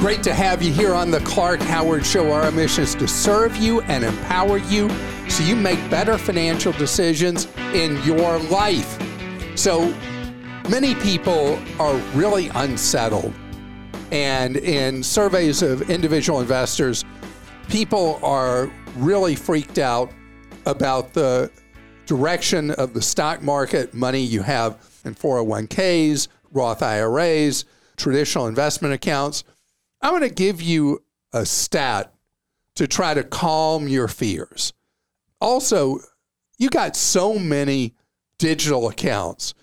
Great to have you here on the Clark Howard Show. Our mission is to serve you and empower you so you make better financial decisions in your life. So many people are really unsettled. And in surveys of individual investors, people are really freaked out about the direction of the stock market, money you have in 401ks, Roth IRAs, traditional investment accounts. I'm going to give you a stat to try to calm your fears. Also, you got so many digital accounts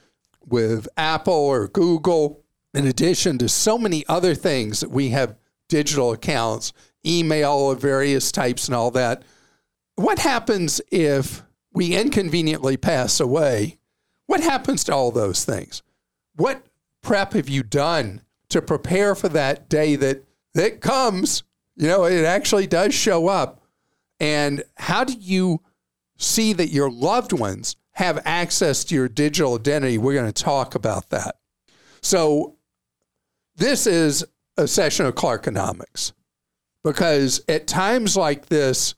with Apple or Google, in addition to so many other things that we have digital accounts, email of various types, and all that. What happens if we inconveniently pass away? What happens to all those things? What prep have you done to prepare for that day that that comes. You know, it actually does show up. And how do you see that your loved ones have access to your digital identity? We're going to talk about that. So, this is a session of Clarkonomics because at times like this,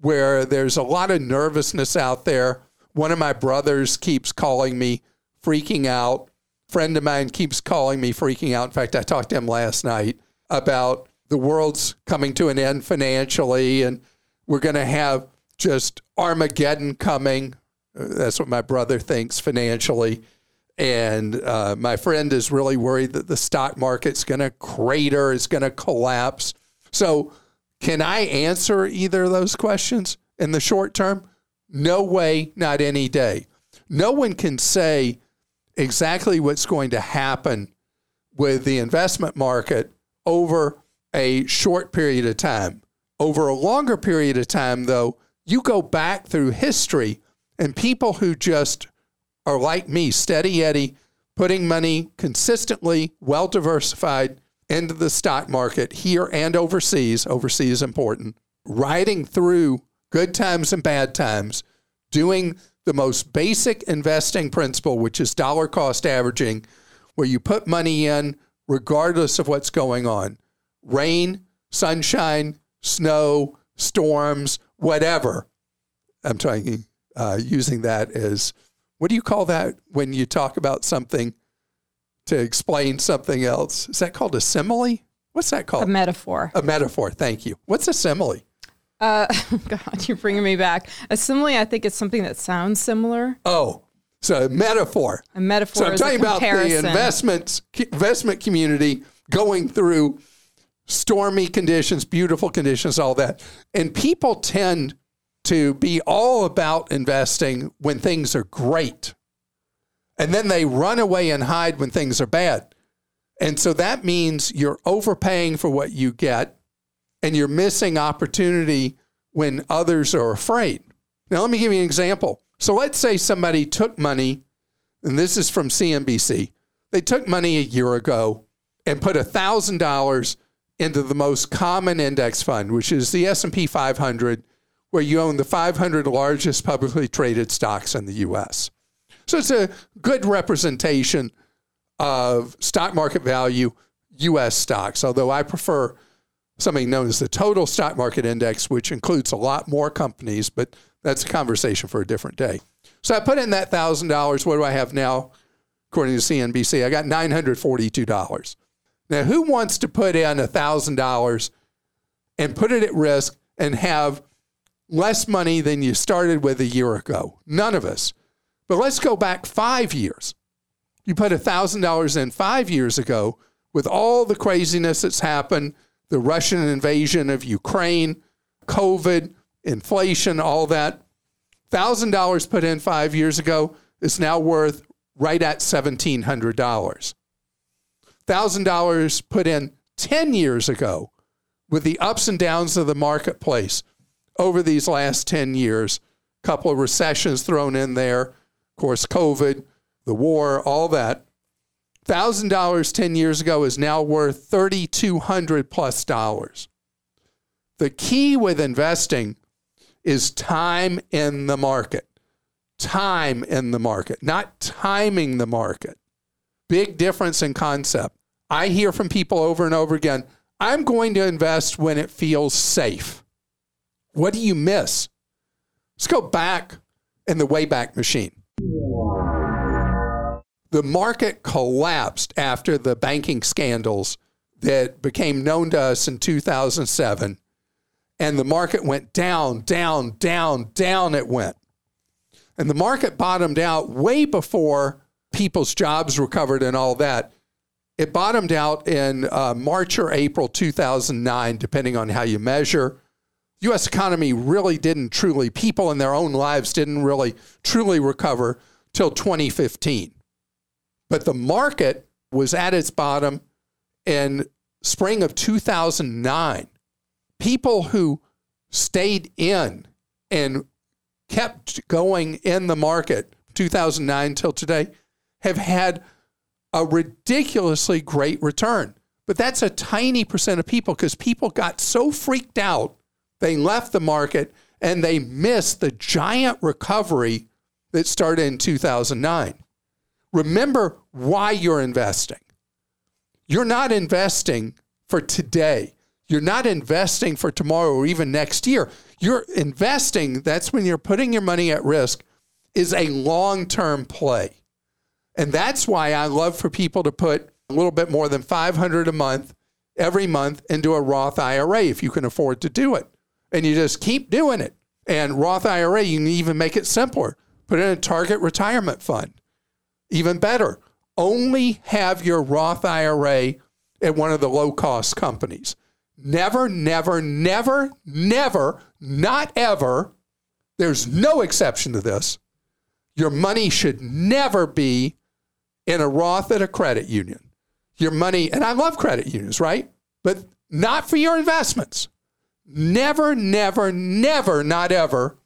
where there's a lot of nervousness out there, one of my brothers keeps calling me freaking out. Friend of mine keeps calling me freaking out. In fact, I talked to him last night about the world's coming to an end financially and we're going to have just Armageddon coming. Uh, that's what my brother thinks financially. And uh, my friend is really worried that the stock market's going to crater, it's going to collapse. So, can I answer either of those questions in the short term? No way, not any day. No one can say exactly what's going to happen with the investment market over a short period of time. Over a longer period of time, though, you go back through history and people who just are like me, steady Eddie, putting money consistently, well diversified into the stock market here and overseas, overseas important, riding through good times and bad times, doing the most basic investing principle, which is dollar cost averaging, where you put money in regardless of what's going on rain, sunshine, snow, storms, whatever. I'm trying uh, using that as what do you call that when you talk about something to explain something else? Is that called a simile? What's that called? A metaphor. A metaphor. Thank you. What's a simile? Uh, God, you're bringing me back. A simile, I think it's something that sounds similar. Oh, so a metaphor. A metaphor. So I'm talking about the investments investment community going through stormy conditions, beautiful conditions, all that, and people tend to be all about investing when things are great, and then they run away and hide when things are bad, and so that means you're overpaying for what you get, and you're missing opportunity when others are afraid. Now, let me give you an example. So let's say somebody took money, and this is from CNBC. They took money a year ago and put $1,000 into the most common index fund, which is the S&P 500, where you own the 500 largest publicly traded stocks in the US. So it's a good representation of stock market value US stocks, although I prefer something known as the total stock market index, which includes a lot more companies, but that's a conversation for a different day. So I put in that $1,000. What do I have now? According to CNBC, I got $942. Now, who wants to put in $1,000 and put it at risk and have less money than you started with a year ago? None of us. But let's go back five years. You put $1,000 in five years ago with all the craziness that's happened the Russian invasion of Ukraine, COVID, inflation, all that. $1,000 put in five years ago is now worth right at $1,700. $1,000 put in 10 years ago with the ups and downs of the marketplace over these last 10 years, a couple of recessions thrown in there, of course, COVID, the war, all that. $1,000 10 years ago is now worth 3200 plus dollars. The key with investing is time in the market. Time in the market, not timing the market. Big difference in concept. I hear from people over and over again I'm going to invest when it feels safe. What do you miss? Let's go back in the Wayback Machine. The market collapsed after the banking scandals that became known to us in 2007. And the market went down, down, down, down, it went. And the market bottomed out way before people's jobs recovered and all that. It bottomed out in uh, March or April 2009, depending on how you measure. U.S. economy really didn't truly, people in their own lives didn't really truly recover till 2015. But the market was at its bottom in spring of 2009. People who stayed in and kept going in the market 2009 till today have had a ridiculously great return. But that's a tiny percent of people because people got so freaked out, they left the market and they missed the giant recovery that started in 2009. Remember why you're investing. You're not investing for today. You're not investing for tomorrow or even next year. You're investing, that's when you're putting your money at risk, is a long term play. And that's why I love for people to put a little bit more than 500 a month every month into a Roth IRA if you can afford to do it. And you just keep doing it. And Roth IRA, you can even make it simpler. Put in a target retirement fund. Even better, only have your Roth IRA at one of the low cost companies. Never, never, never, never, not ever, there's no exception to this. Your money should never be in a Roth at a credit union. Your money, and I love credit unions, right? But not for your investments. Never, never, never, not ever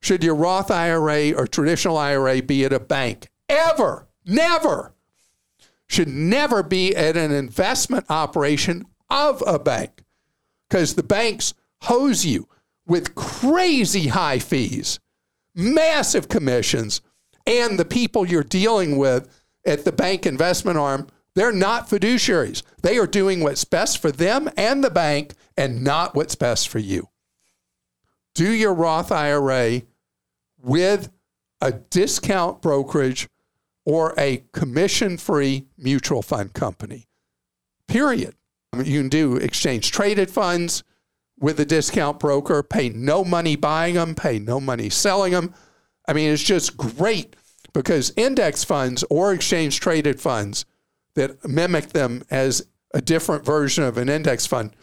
should your Roth IRA or traditional IRA be at a bank. Ever. Never. Should never be at an investment operation of a bank because the banks hose you with crazy high fees, massive commissions, and the people you're dealing with at the bank investment arm, they're not fiduciaries. They are doing what's best for them and the bank and not what's best for you. Do your Roth IRA with a discount brokerage or a commission free mutual fund company. Period. You can do exchange traded funds with a discount broker, pay no money buying them, pay no money selling them. I mean, it's just great because index funds or exchange traded funds that mimic them as a different version of an index fund,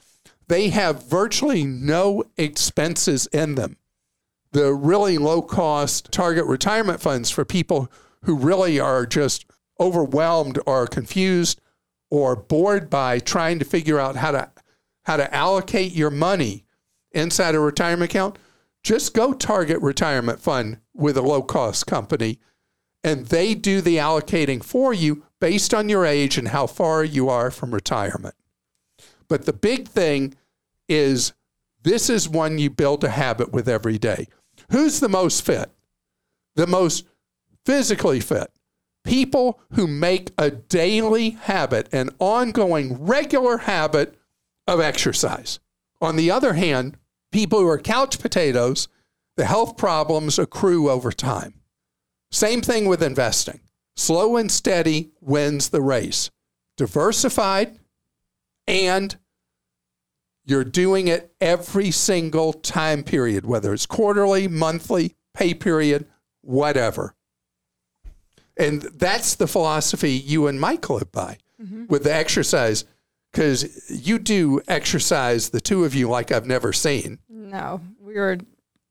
they have virtually no expenses in them. The really low cost target retirement funds for people who really are just overwhelmed or confused or bored by trying to figure out how to how to allocate your money inside a retirement account, just go target retirement fund with a low cost company and they do the allocating for you based on your age and how far you are from retirement. But the big thing is this is one you build a habit with every day. Who's the most fit? The most physically fit. People who make a daily habit, an ongoing, regular habit of exercise. On the other hand, people who are couch potatoes, the health problems accrue over time. Same thing with investing. Slow and steady wins the race. Diversified and you're doing it every single time period, whether it's quarterly, monthly, pay period, whatever. And that's the philosophy you and Mike live by mm-hmm. with the exercise, because you do exercise, the two of you, like I've never seen. No, we were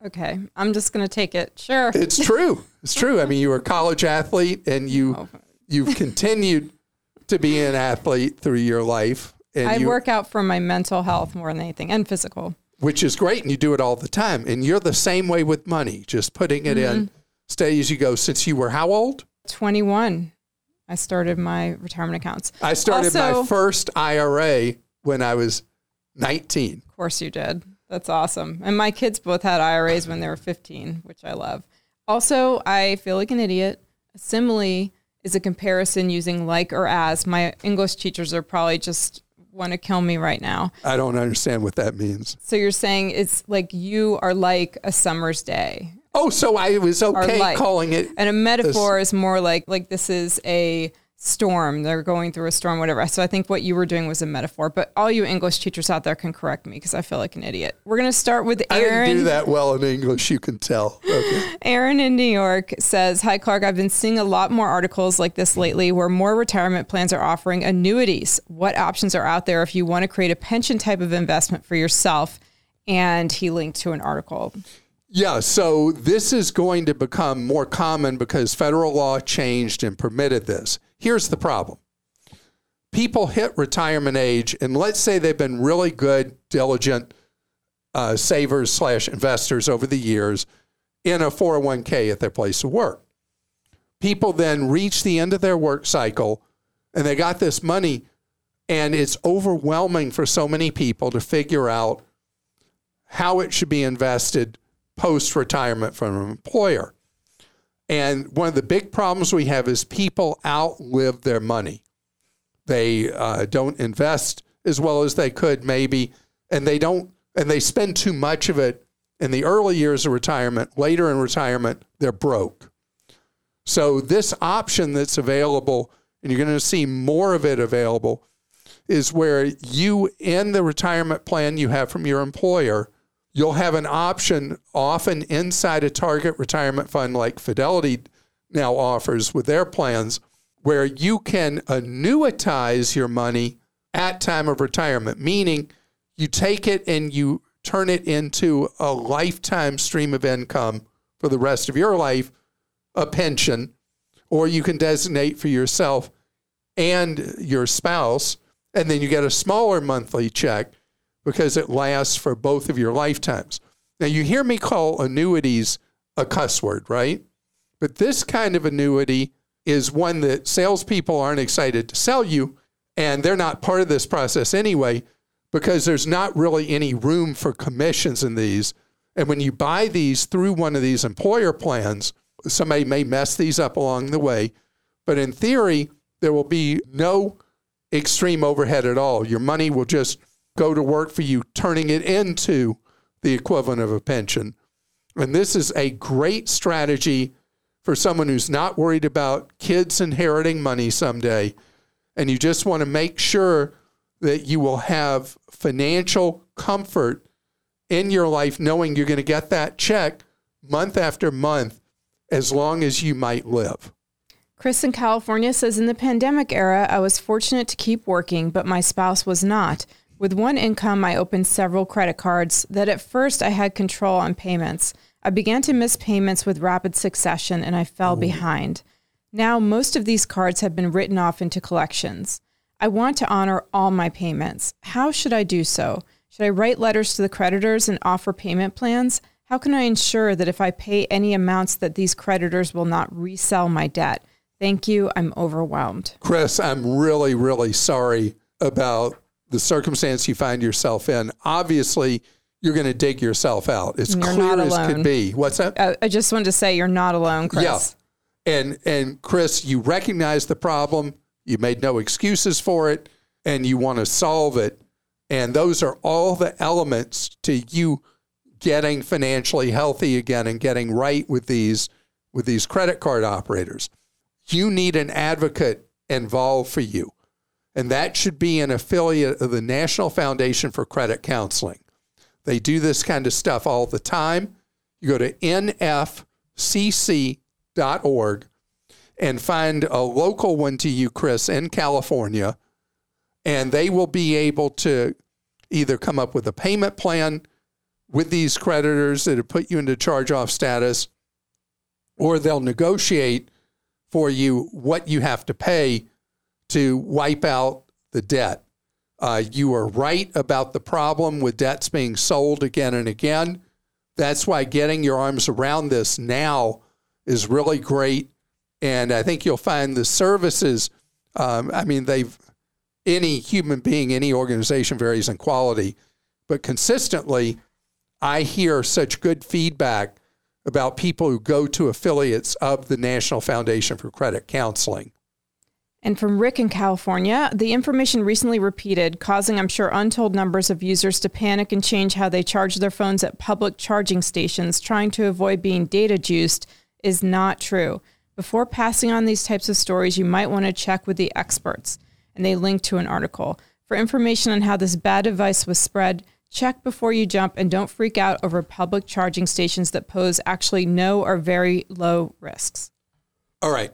Okay, I'm just going to take it. Sure. It's true. It's true. I mean, you were a college athlete and you Oh. you've continued to be an athlete through your life and I you, work out for my mental health more than anything and physical. which is great and you do it all the time and you're the same way with money, just putting it Mm-hmm. in steady as you go since you were how old? 21, I started my retirement accounts. I started my first IRA when I was 19. Of course you did. That's awesome. And my kids both had IRAs when they were 15, which I love. Also, I feel like an idiot. A simile is a comparison using like or as. My English teachers are probably just want to kill me right now. I don't understand what that means. So you're saying it's like you are like a summer's day. Oh, so I was okay calling it And a metaphor is more like like this is a storm. They're going through a storm, whatever. So I think what you were doing was a metaphor. But all you English teachers out there can correct me because I feel like an idiot. We're gonna start with I Aaron. didn't do that well in English, you can tell. Okay. Aaron in New York says, Hi, Clark. I've been seeing a lot more articles like this lately where more retirement plans are offering annuities. What options are out there if you want to create a pension type of investment for yourself? And he linked to an article. Yeah, so this is going to become more common because federal law changed and permitted this. Here's the problem people hit retirement age, and let's say they've been really good, diligent uh, savers slash investors over the years in a 401k at their place of work. People then reach the end of their work cycle and they got this money, and it's overwhelming for so many people to figure out how it should be invested post retirement from an employer. And one of the big problems we have is people outlive their money. They uh, don't invest as well as they could, maybe, and they don't, and they spend too much of it in the early years of retirement. Later in retirement, they're broke. So, this option that's available, and you're going to see more of it available, is where you, in the retirement plan you have from your employer, you'll have an option often inside a target retirement fund like Fidelity now offers with their plans where you can annuitize your money at time of retirement meaning you take it and you turn it into a lifetime stream of income for the rest of your life a pension or you can designate for yourself and your spouse and then you get a smaller monthly check because it lasts for both of your lifetimes. Now, you hear me call annuities a cuss word, right? But this kind of annuity is one that salespeople aren't excited to sell you, and they're not part of this process anyway because there's not really any room for commissions in these. And when you buy these through one of these employer plans, somebody may mess these up along the way, but in theory, there will be no extreme overhead at all. Your money will just go to work for you, turning it into the equivalent of a pension. And this is a great strategy for someone who's not worried about kids inheriting money someday. And you just want to make sure that you will have financial comfort in your life, knowing you're going to get that check month after month as long as you might live. Chris in California says In the pandemic era, I was fortunate to keep working, but my spouse was not. With one income, I opened several credit cards that at first I had control on payments. I began to miss payments with rapid succession and I fell behind. Now, most of these cards have been written off into collections. I want to honor all my payments. How should I do so? Should I write letters to the creditors and offer payment plans? How can I ensure that if I pay any amounts that these creditors will not resell my debt? Thank you. I'm overwhelmed. Chris, I'm really, really sorry about the circumstance you find yourself in. Obviously, you're going to dig yourself out. It's You're clear as could be. What's that? Uh, I just wanted to say you're not alone, Chris. Yeah. And and Chris, you recognize the problem. You made no excuses for it, and you want to solve it. And those are all the elements to you getting financially healthy again and getting right with these with these credit card operators. You need an advocate involved for you. And that should be an affiliate of the National Foundation for Credit Counseling. They do this kind of stuff all the time. You go to nfcc.org and find a local one to you, Chris, in California, and they will be able to either come up with a payment plan with these creditors that have put you into charge off status, or they'll negotiate for you what you have to pay to wipe out the debt. Uh, you are right about the problem with debts being sold again and again. That's why getting your arms around this now is really great. And I think you'll find the services, um, I mean, they've, any human being, any organization varies in quality, but consistently, I hear such good feedback about people who go to affiliates of the National Foundation for Credit Counseling. And from Rick in California, the information recently repeated, causing, I'm sure, untold numbers of users to panic and change how they charge their phones at public charging stations, trying to avoid being data juiced, is not true. Before passing on these types of stories, you might want to check with the experts. And they link to an article. For information on how this bad advice was spread, check before you jump and don't freak out over public charging stations that pose actually no or very low risks. All right.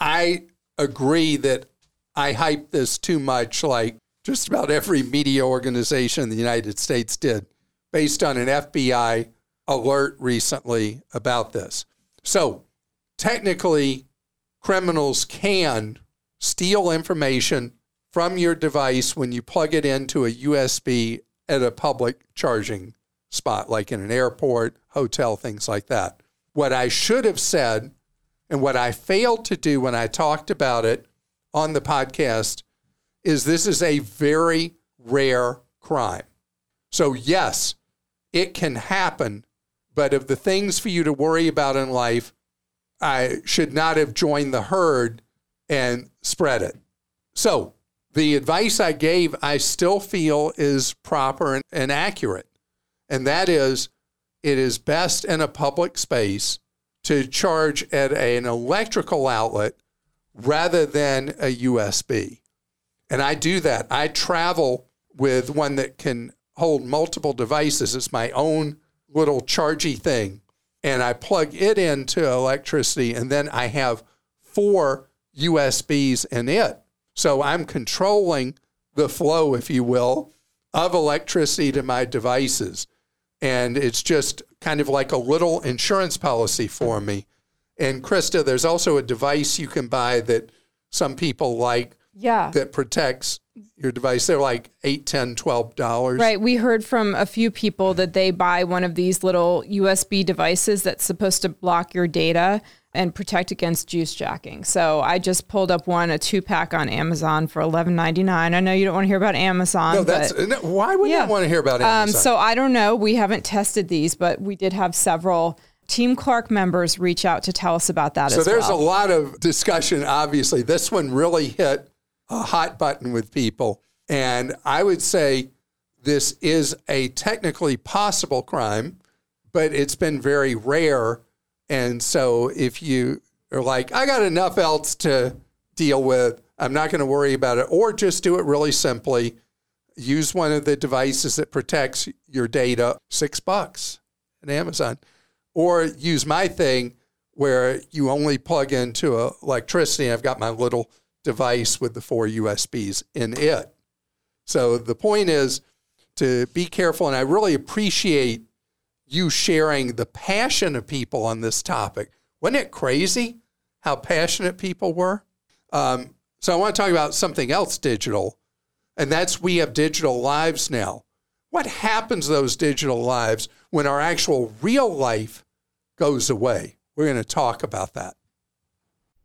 I agree that I hype this too much, like just about every media organization in the United States did, based on an FBI alert recently about this. So, technically, criminals can steal information from your device when you plug it into a USB at a public charging spot, like in an airport, hotel, things like that. What I should have said and what I failed to do when I talked about it on the podcast is this is a very rare crime. So, yes, it can happen, but of the things for you to worry about in life, I should not have joined the herd and spread it. So, the advice I gave, I still feel is proper and, accurate. And that is, it is best in a public space to charge at an electrical outlet rather than a USB. And I do that. I travel with one that can hold multiple devices. It's my own little chargy thing. And I plug it into electricity, and then I have four USBs in it. So I'm controlling the flow, if you will, of electricity to my devices. And it's just kind of like a little insurance policy for me. And Krista, there's also a device you can buy that some people like yeah. that protects your device. They're like eight, ten, twelve dollars. Right. We heard from a few people that they buy one of these little USB devices that's supposed to block your data and protect against juice jacking. So I just pulled up one, a two pack on Amazon for eleven ninety nine. I know you don't want to hear about Amazon. No, that's but, why would yeah. you want to hear about Amazon? Um, so I don't know. We haven't tested these, but we did have several Team Clark members reach out to tell us about that so there's well. a lot of discussion. Obviously, this one really hit a hot button with people, and I would say this is a technically possible crime, but it's been very rare and so if you are like, I got enough else to deal with, I'm not going to worry about it, or just do it really simply. Use one of the devices that protects your data, six bucks at Amazon, or use my thing where you only plug into electricity. I've got my little device with the four USBs in it. So the point is to be careful, and I really appreciate you sharing the passion of people on this topic. Wasn't it crazy how passionate people were? Um, so I want to talk about something else digital, and that's we have digital lives now. What happens to those digital lives when our actual real life goes away? We're going to talk about that.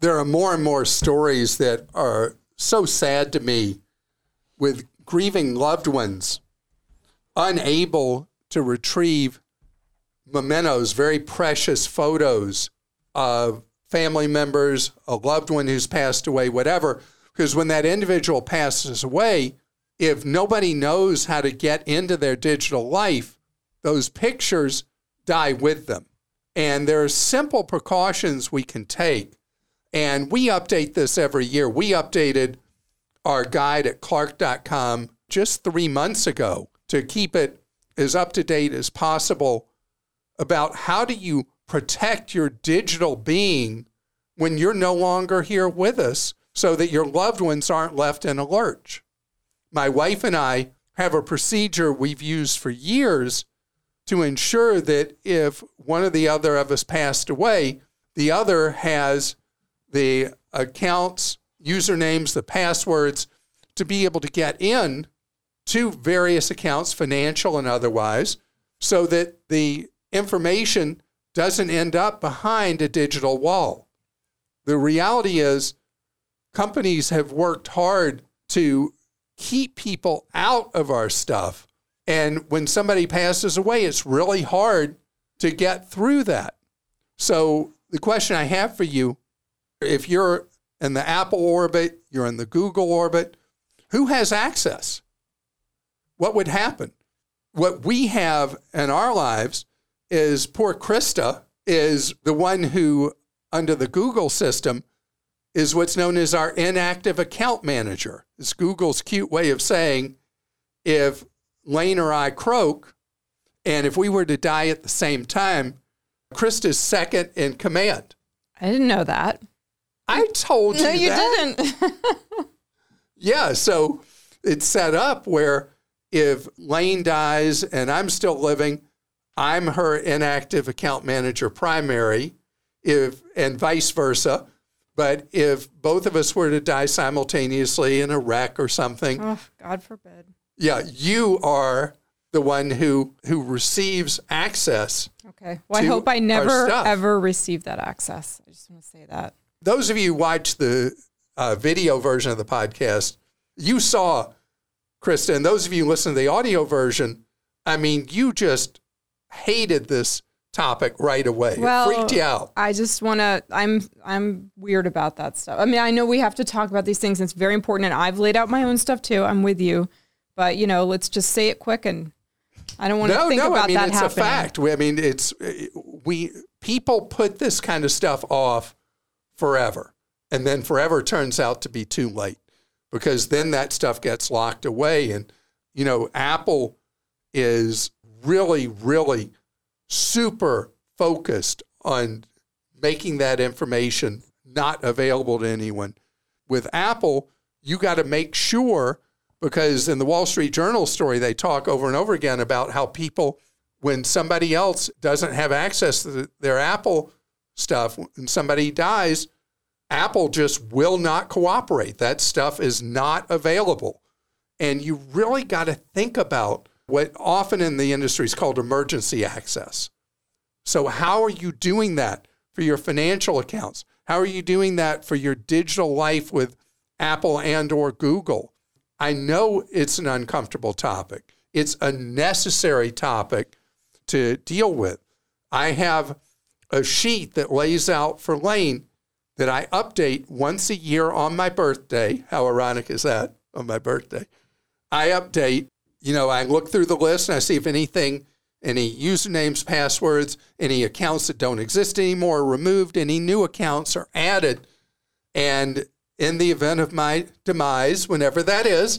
There are more and more stories that are so sad to me with grieving loved ones unable to retrieve mementos, very precious photos of family members, a loved one who's passed away, whatever. Because when that individual passes away, if nobody knows how to get into their digital life, those pictures die with them. And there are simple precautions we can take. And we update this every year. We updated our guide at clark.com just three months ago to keep it as up to date as possible about how do you protect your digital being when you're no longer here with us so that your loved ones aren't left in a lurch. My wife and I have a procedure we've used for years to ensure that if one or the other of us passed away, the other has the accounts, usernames, the passwords to be able to get in to various accounts, financial and otherwise, so that the information doesn't end up behind a digital wall. The reality is, companies have worked hard to keep people out of our stuff. And when somebody passes away, it's really hard to get through that. So, the question I have for you if you're in the Apple orbit, you're in the Google orbit, who has access? What would happen? What we have in our lives is poor Krista is the one who, under the Google system, is what's known as our inactive account manager. It's Google's cute way of saying if Lane or I croak, and if we were to die at the same time, Krista's second in command. I didn't know that. I told you No, you that. didn't. Yeah, so it's set up where if Lane dies and I'm still living, I'm her inactive account manager primary, if and vice versa. But if both of us were to die simultaneously in a wreck or something, oh, God forbid. yeah, you are the one who who receives access. Okay. Well, I hope I never ever receive that access. I just want to say that. Those of you who watched the uh, video version of the podcast, you saw Krista, and those of you who listen to the audio version, I mean, you just hated this topic right away. Well, it freaked you out. I just want to. I'm I'm weird about that stuff. I mean, I know we have to talk about these things. And it's very important, and I've laid out my own stuff too. I'm with you, but you know, let's just say it quick, and I don't want to No, think no, about I mean that it's happening. a fact. We, I mean, it's we people put this kind of stuff off forever, and then forever turns out to be too late because then that stuff gets locked away, and you know, Apple is really, really super focused on making that information not available to anyone. With Apple, you got to make sure because in the Wall Street Journal story, they talk over and over again about how people, when somebody else doesn't have access to the- their Apple stuff, and somebody dies, Apple just will not cooperate. That stuff is not available. And you really got to think about what often in the industry is called emergency access. So, how are you doing that for your financial accounts? How are you doing that for your digital life with Apple and or Google? I know it's an uncomfortable topic. It's a necessary topic to deal with. I have a sheet that lays out for Lane that I update once a year on my birthday. How ironic is that on my birthday? I update, you know, I look through the list and I see if anything, any usernames, passwords, any accounts that don't exist anymore are removed, any new accounts are added. And in the event of my demise, whenever that is,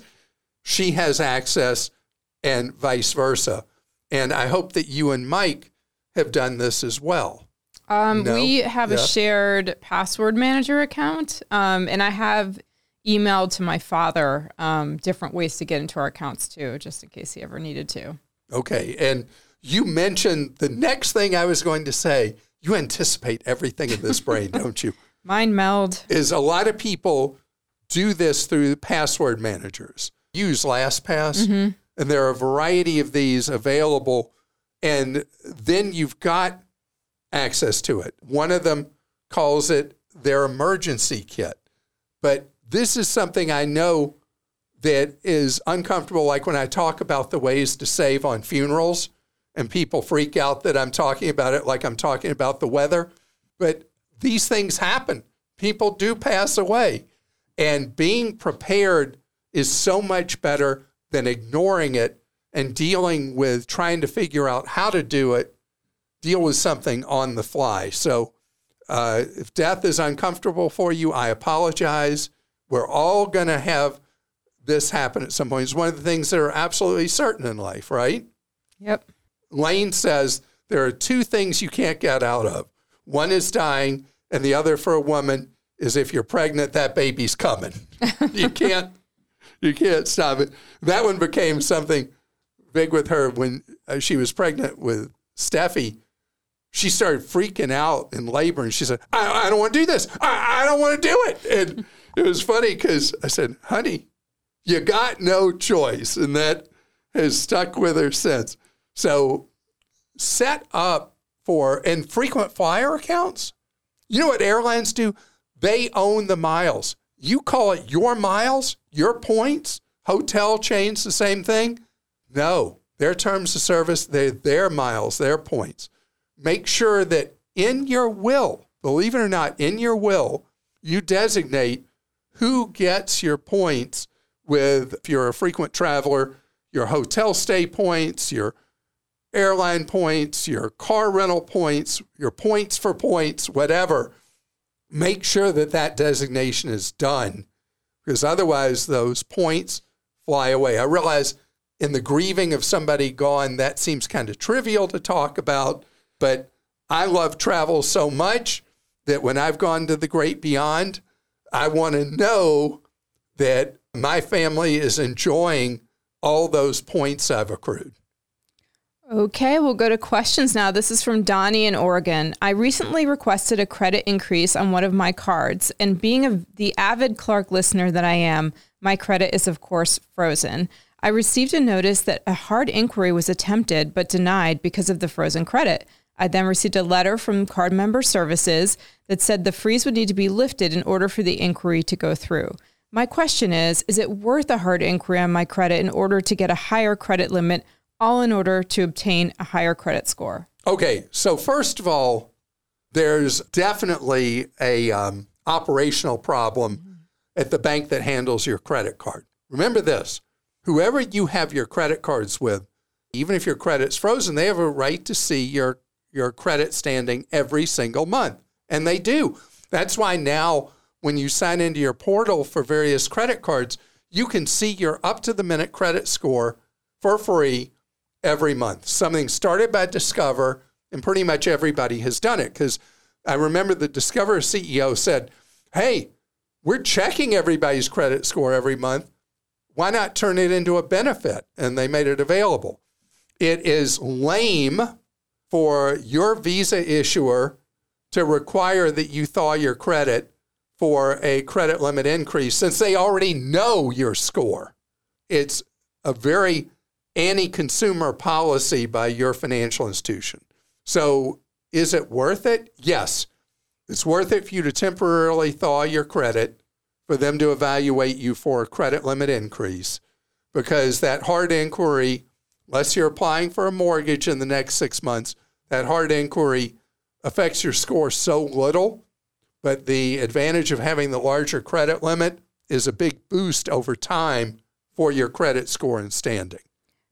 she has access and vice versa. And I hope that you and Mike have done this as well. Um, No. We have Yeah. a shared password manager account, um, and I have emailed to my father um, different ways to get into our accounts too, just in case he ever needed to. Okay. And you mentioned the next thing I was going to say. You anticipate everything in this brain, don't you? Mind meld. Is a lot of people do this through password managers. Use LastPass, and there are a variety of these available. And then you've got access to it. One of them calls it their emergency kit. But this is something I know that is uncomfortable, like when I talk about the ways to save on funerals, and people freak out that I'm talking about it like I'm talking about the weather. But these things happen. People do pass away. And being prepared is so much better than ignoring it and dealing with trying to figure out how to do it, deal with something on the fly. So, uh, if death is uncomfortable for you, I apologize. We're all going to have this happen at some point. It's one of the things that are absolutely certain in life, right? Yep. Lane says there are two things you can't get out of one is dying, and the other for a woman is if you're pregnant, that baby's coming. you can't. You can't stop it. That one became something big with her when uh, she was pregnant with Steffi. She started freaking out in labor, and she said, "I, I don't want to do this. I, I don't want to do it." And it was funny because I said, "Honey, you got no choice," and that has stuck with her since. So set up for and frequent flyer accounts. You know what airlines do? They own the miles. You call it your miles, your points. Hotel chains, the same thing. No, their terms of service, they're their miles, their points. Make sure that in your will, believe it or not, in your will, you designate who gets your points with, if you're a frequent traveler, your hotel stay points, your airline points, your car rental points, your points for points, whatever. Make sure that that designation is done because otherwise those points fly away. I realize in the grieving of somebody gone, that seems kind of trivial to talk about, but I love travel so much that when I've gone to the great beyond, I want to know that my family is enjoying all those points I've accrued. Okay, we'll go to questions now. This is from Donnie in Oregon. I recently requested a credit increase on one of my cards, and being a, the avid Clark listener that I am, my credit is, of course, frozen. I received a notice that a hard inquiry was attempted but denied because of the frozen credit. I then received a letter from Card Member Services that said the freeze would need to be lifted in order for the inquiry to go through. My question is Is it worth a hard inquiry on my credit in order to get a higher credit limit all in order to obtain a higher credit score? Okay, so first of all, there's definitely a um, operational problem at the bank that handles your credit card. Remember this: whoever you have your credit cards with, even if your credit's frozen, they have a right to see your your credit standing every single month, and they do. That's why now, when you sign into your portal for various credit cards, you can see your up to the minute credit score for free every month. Something started by Discover, and pretty much everybody has done it. Because I remember the Discover CEO said, Hey, we're checking everybody's credit score every month. Why not turn it into a benefit? And they made it available. It is lame for your visa issuer to require that you thaw your credit for a credit limit increase since they already know your score. It's a very anti consumer policy by your financial institution. So, is it worth it? Yes. It's worth it for you to temporarily thaw your credit, for them to evaluate you for a credit limit increase, because that hard inquiry, unless you're applying for a mortgage in the next six months, that hard inquiry affects your score so little. But the advantage of having the larger credit limit is a big boost over time for your credit score and standing.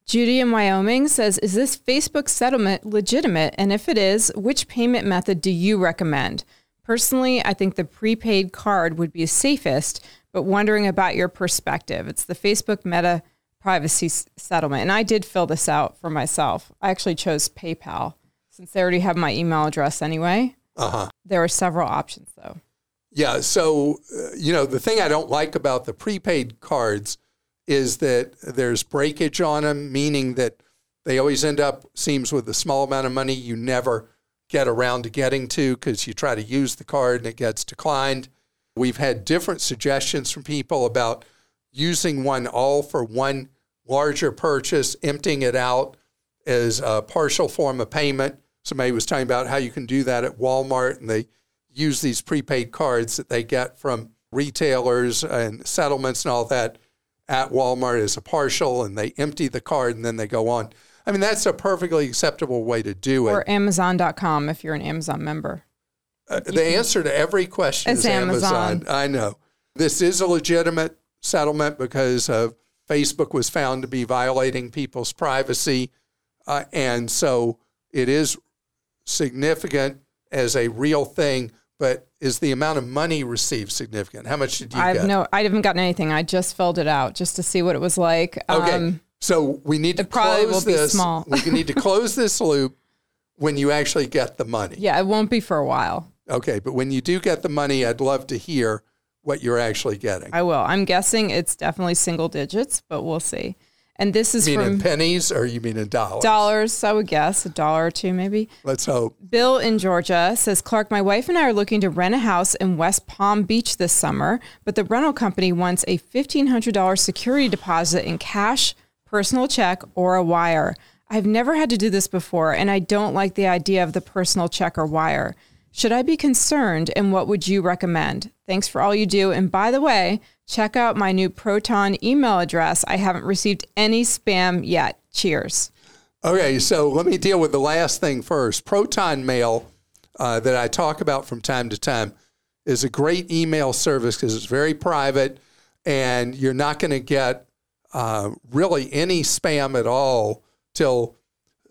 Judy in Wyoming says, Is this Facebook settlement legitimate? And if it is, which payment method do you recommend? Personally, I think the prepaid card would be safest, but wondering about your perspective. It's the Facebook Meta privacy settlement. And I did fill this out for myself. I actually chose PayPal since they already have my email address anyway. Uh-huh. There are several options though. Yeah. So, uh, you know, the thing I don't like about the prepaid cards is that there's breakage on them, meaning that they always end up, seems with a small amount of money you never get around to getting to because you try to use the card and it gets declined. We've had different suggestions from people about using one all for one larger purchase, emptying it out as a partial form of payment. Somebody was talking about how you can do that at Walmart and they use these prepaid cards that they get from retailers and settlements and all that at Walmart as a partial and they empty the card and then they go on. I mean, that's a perfectly acceptable way to do it. Or Amazon.com if you're an Amazon member. Uh, the answer to every question is Amazon. Amazon. I know. This is a legitimate settlement because of Facebook was found to be violating people's privacy. Uh, and so it is significant as a real thing, but is the amount of money received significant? How much did you I've get? no, I haven't gotten anything. I just filled it out just to see what it was like. Okay. Um, so we need to close this. small. we need to close this loop when you actually get the money. yeah, it won't be for a while. Okay, but when you do get the money, I'd love to hear what you're actually getting. I will. I'm guessing it's definitely single digits, but we'll see. And this is you mean in pennies or you mean in dollars? dollars, I would guess, a dollar or two maybe. Let's hope. Bill in Georgia says, Clark, my wife and I are looking to rent a house in West Palm Beach this summer, but the rental company wants a $1,500 security deposit in cash, personal check, or a wire. I've never had to do this before, and I don't like the idea of the personal check or wire. Should I be concerned, and what would you recommend? Thanks for all you do. And by the way, check out my new Proton email address. I haven't received any spam yet. Cheers. Okay, so let me deal with the last thing first. Proton Mail, uh, that I talk about from time to time, is a great email service because it's very private and you're not going to get uh, really any spam at all till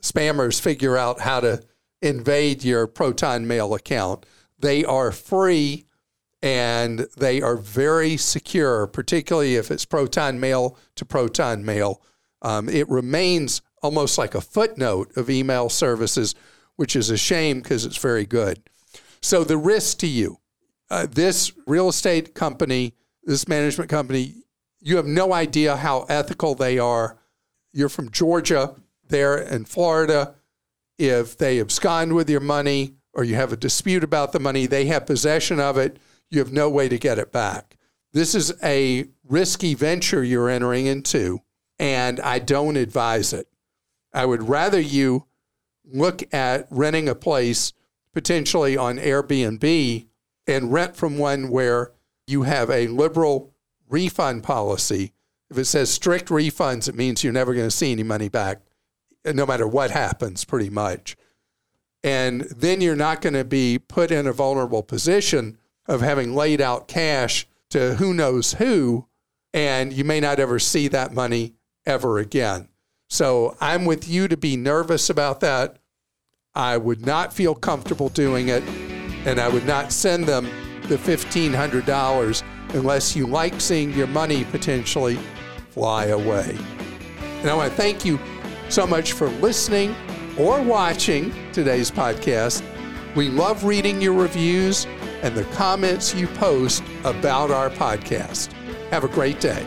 spammers figure out how to invade your Proton Mail account. They are free and they are very secure, particularly if it's Proton Mail to Proton Mail. Um, it remains almost like a footnote of email services, which is a shame because it's very good. So, the risk to you uh, this real estate company, this management company, you have no idea how ethical they are. You're from Georgia, they're in Florida. If they abscond with your money or you have a dispute about the money, they have possession of it, you have no way to get it back. This is a risky venture you're entering into, and I don't advise it. I would rather you look at renting a place potentially on Airbnb and rent from one where you have a liberal refund policy. If it says strict refunds, it means you're never going to see any money back, no matter what happens, pretty much. And then you're not going to be put in a vulnerable position of having laid out cash to who knows who, and you may not ever see that money ever again. So I'm with you to be nervous about that. I would not feel comfortable doing it, and I would not send them the $1,500 unless you like seeing your money potentially fly away. And I want to thank you so much for listening or watching today's podcast. We love reading your reviews and the comments you post about our podcast. Have a great day.